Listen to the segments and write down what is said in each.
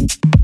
To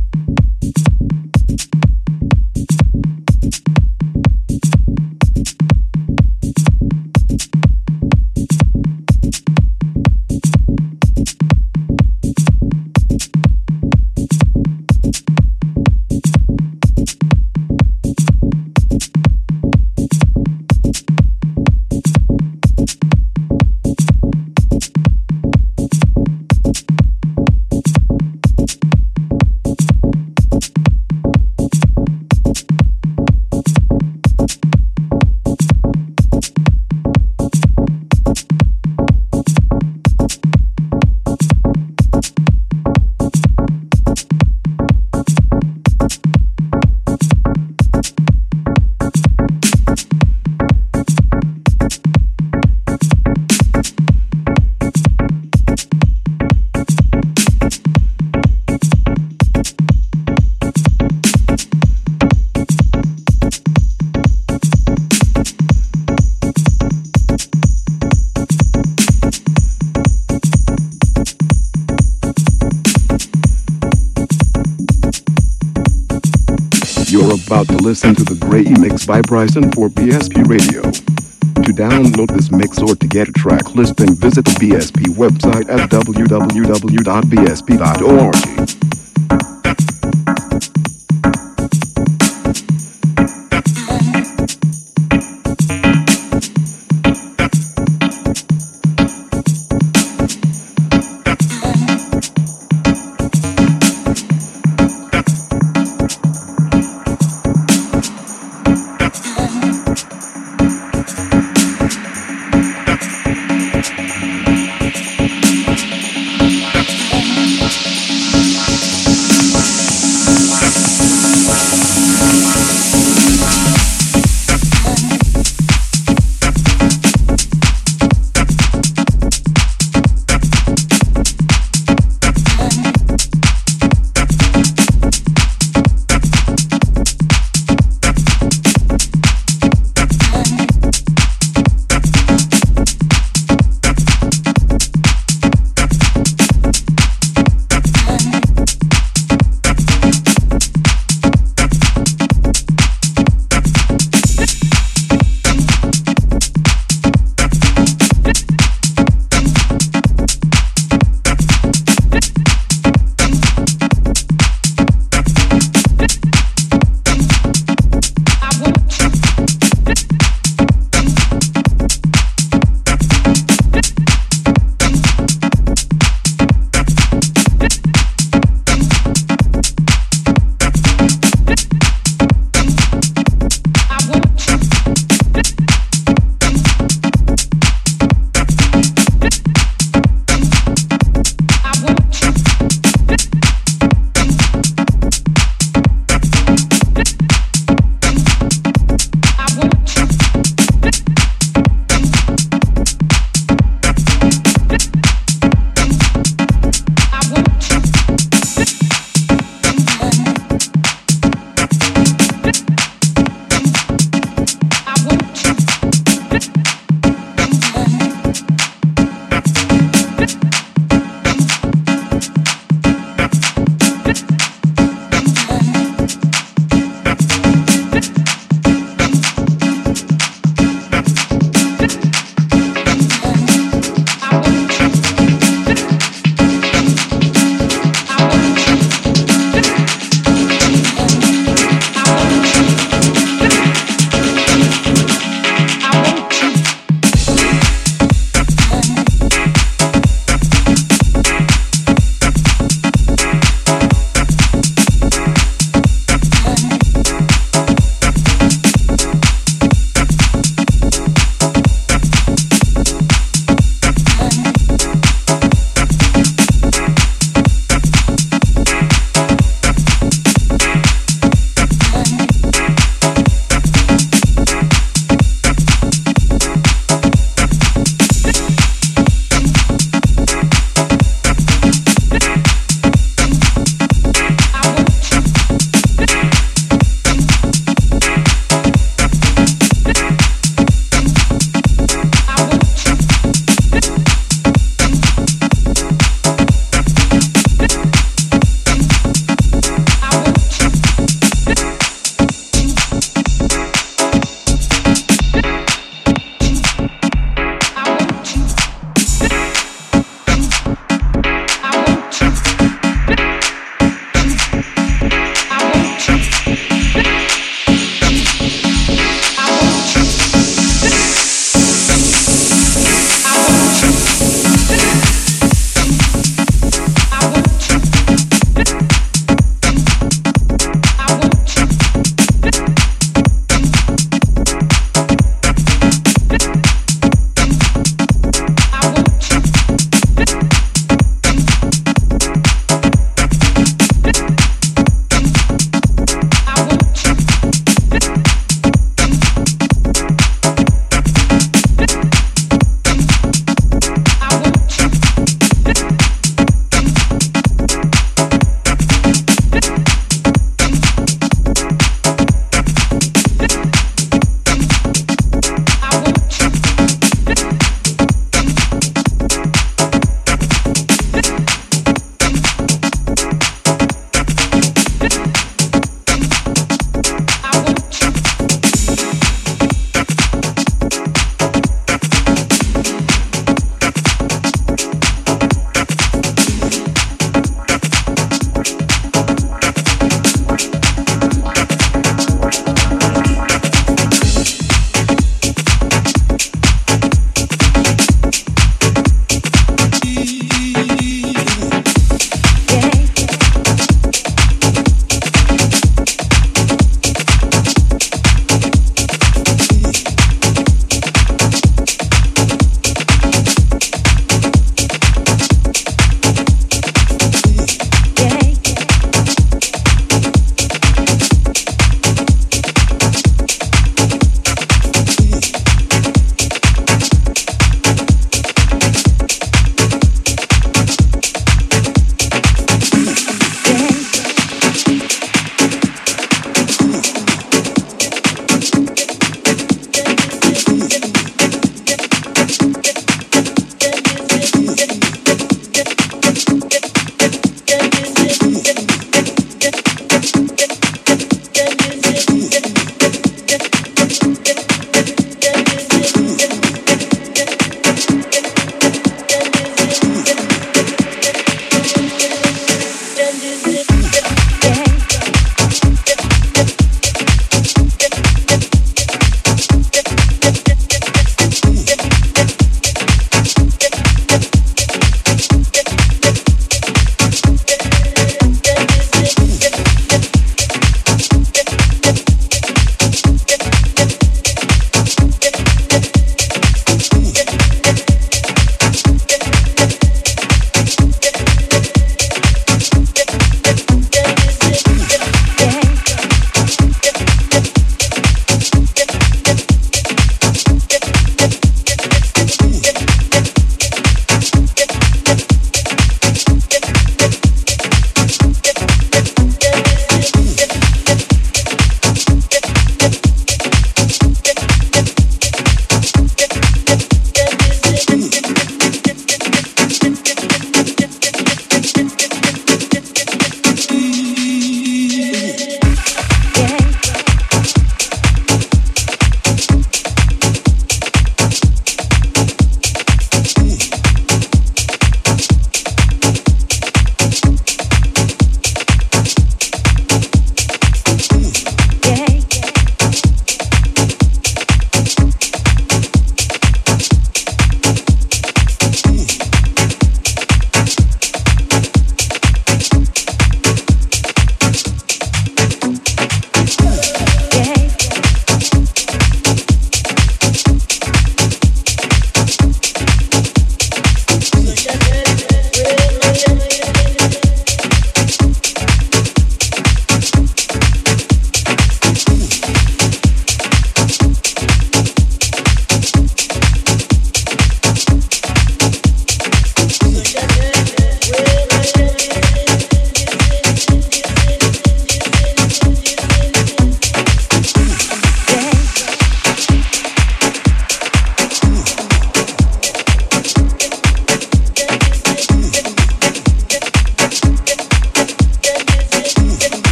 listen to the Grey Mix by Bryson for BSP Radio. To download this mix or to get a track listing, visit the BSP website at www.bsp.org.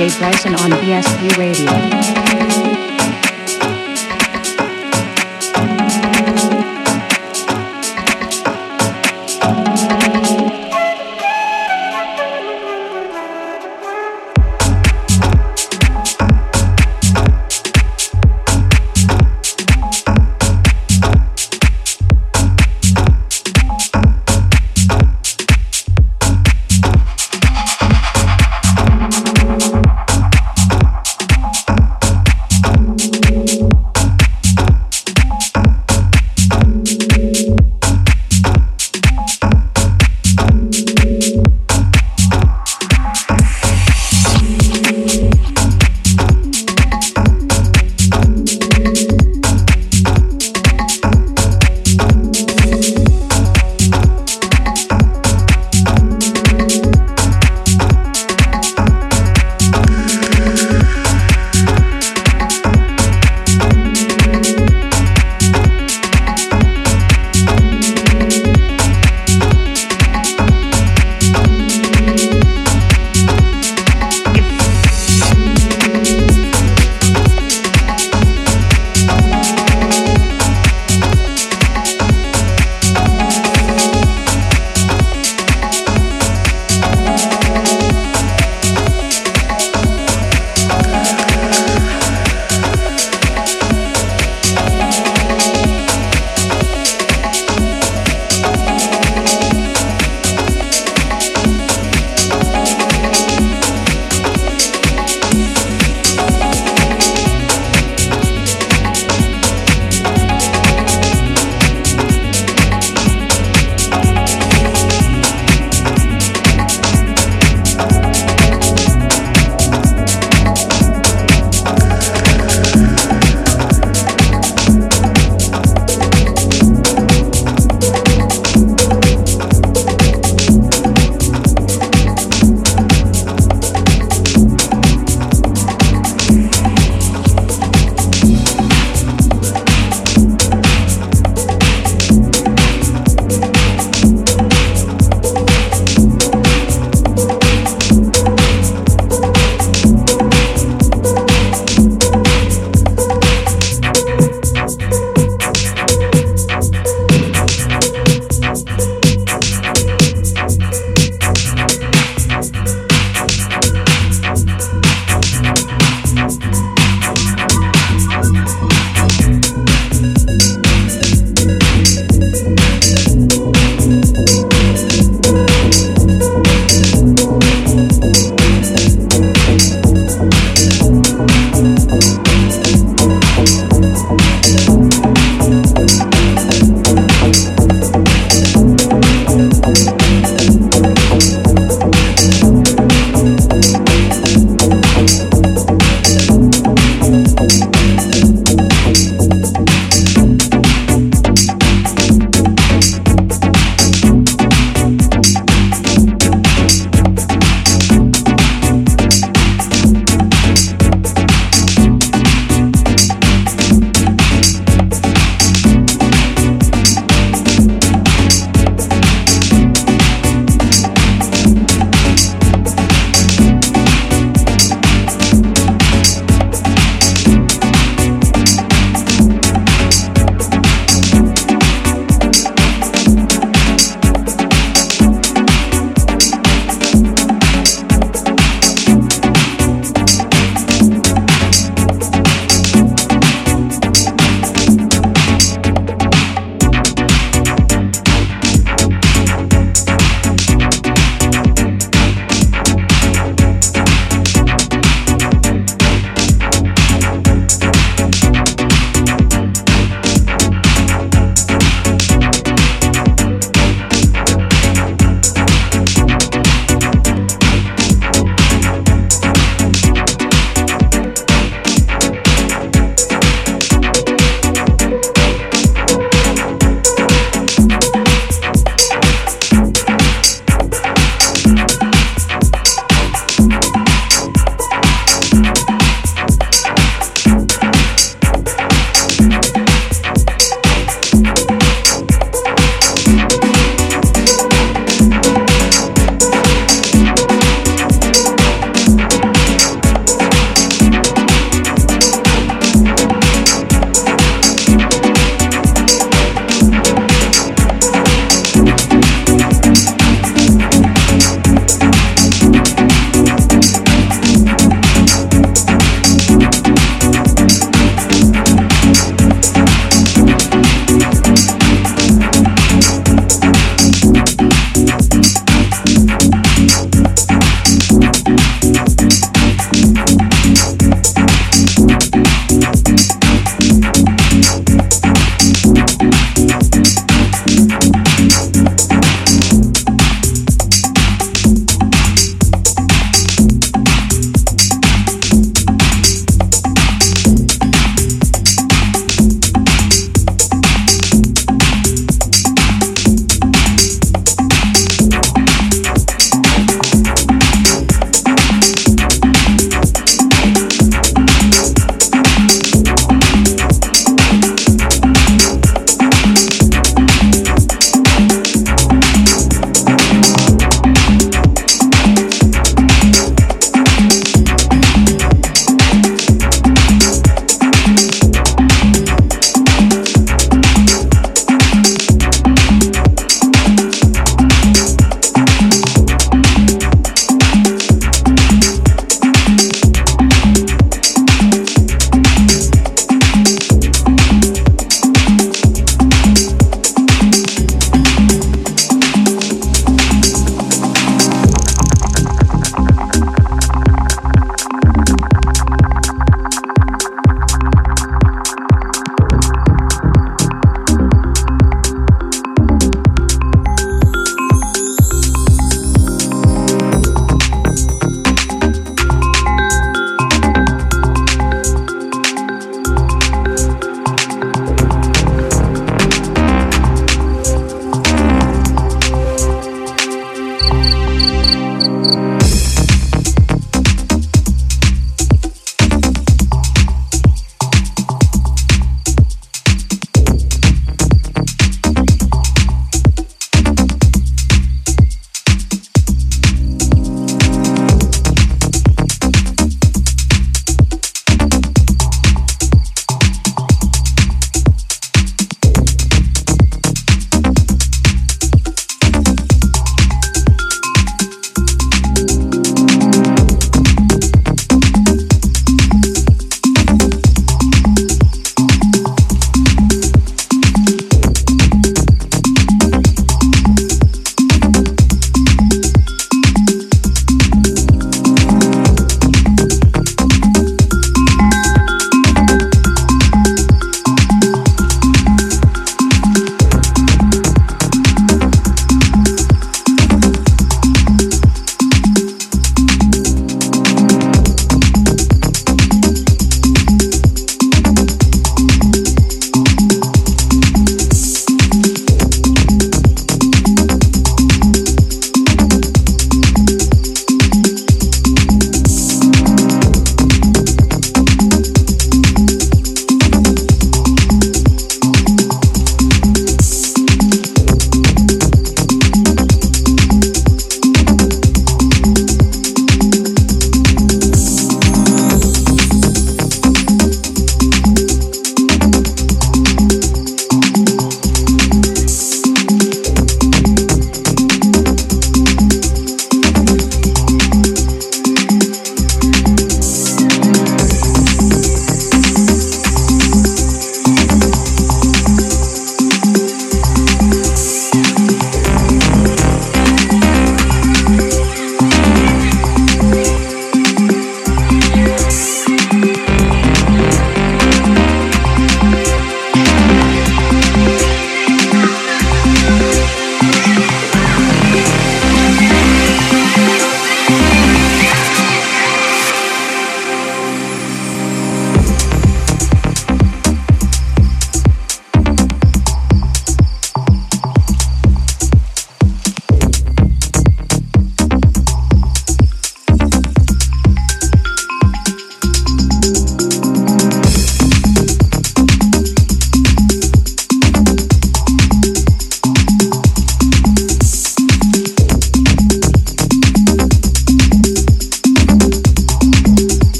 DJ Bryson on BSP Radio.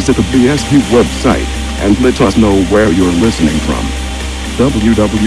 Visit the BSP website and let us know where you're listening from. www.bsp.org.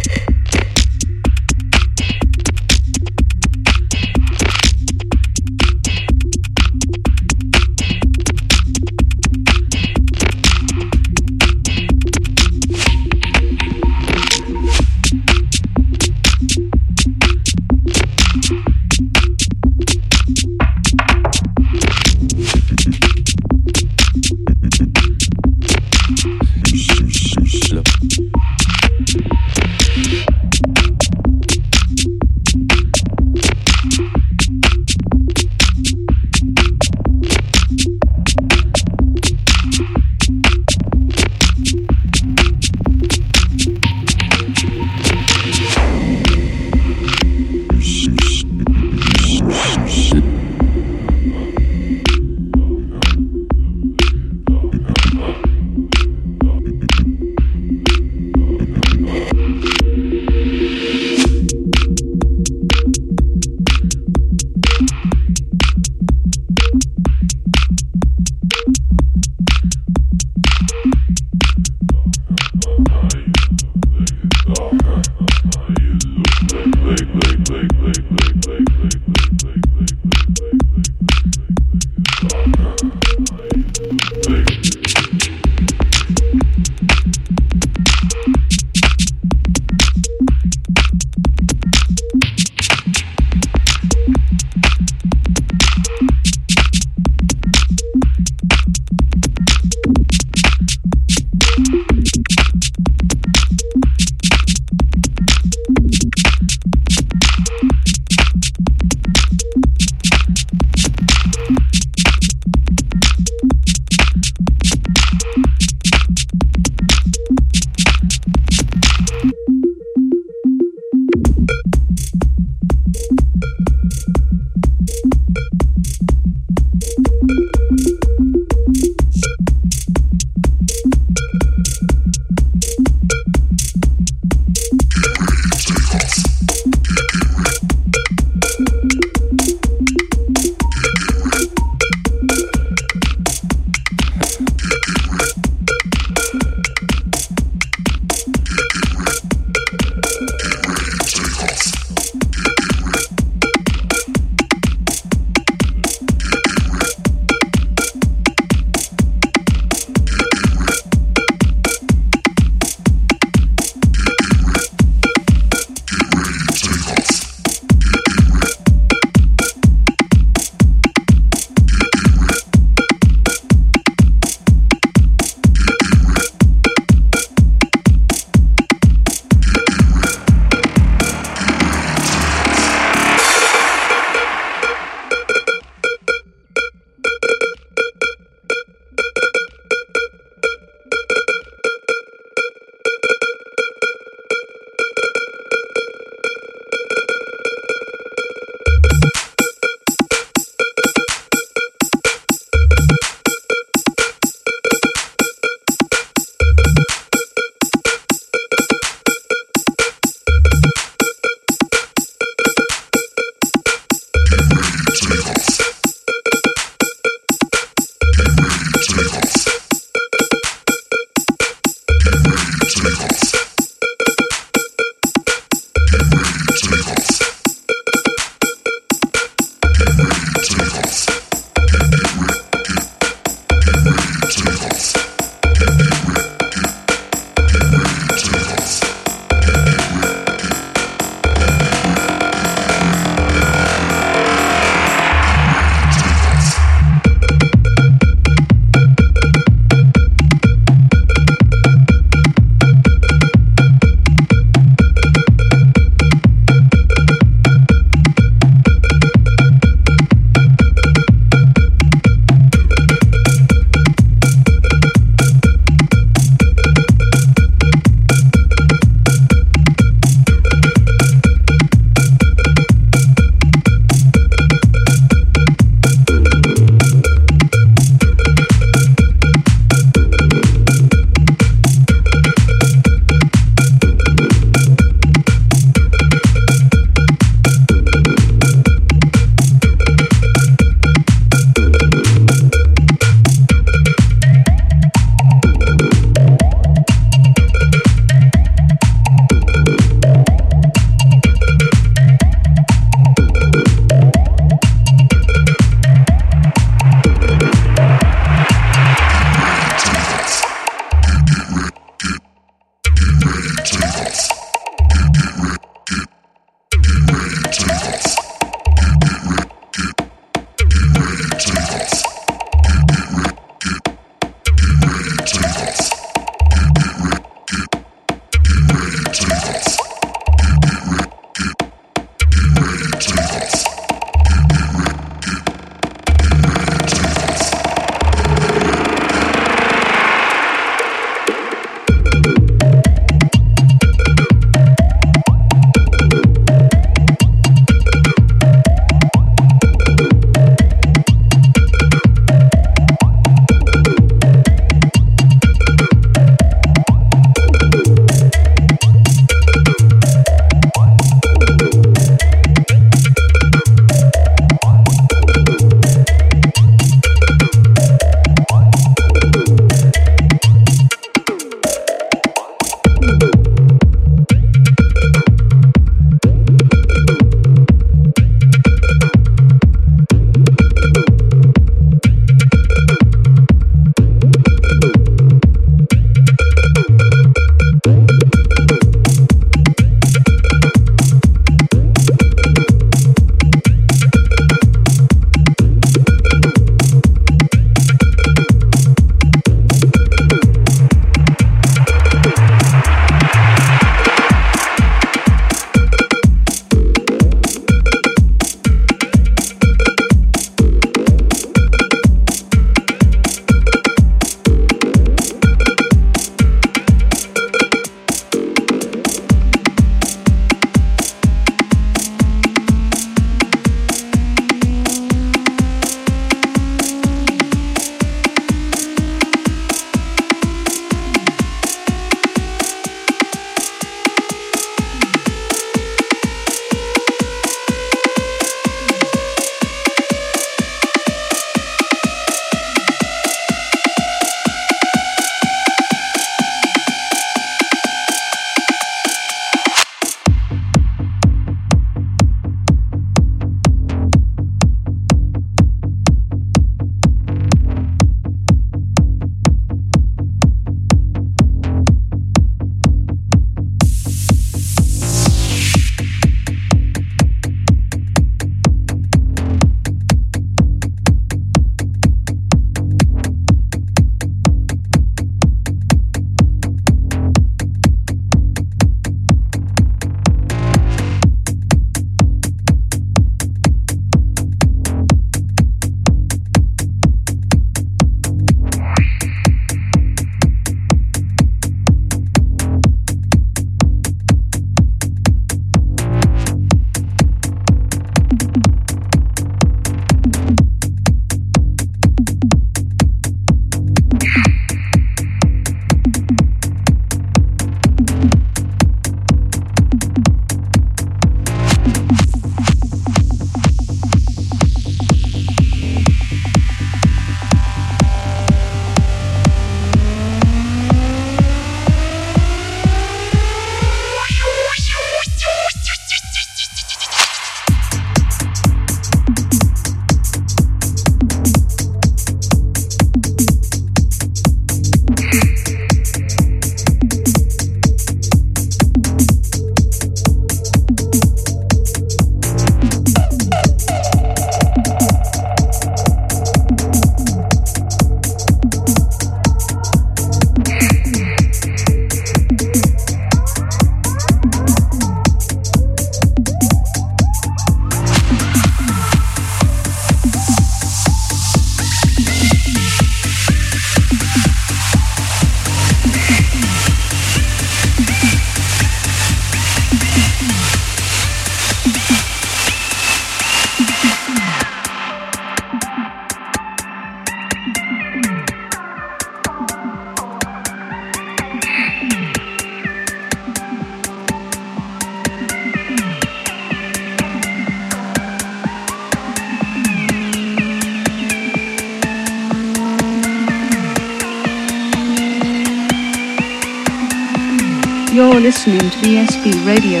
listening to BSP Radio,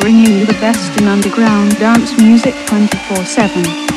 bringing you the best in underground dance music 24 7.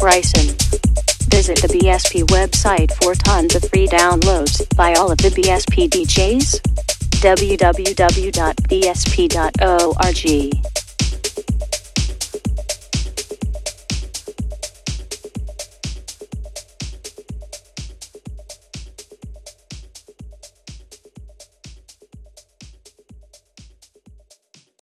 Bryson. Visit the BSP website for tons of free downloads by all of the BSP DJs. www.bsp.org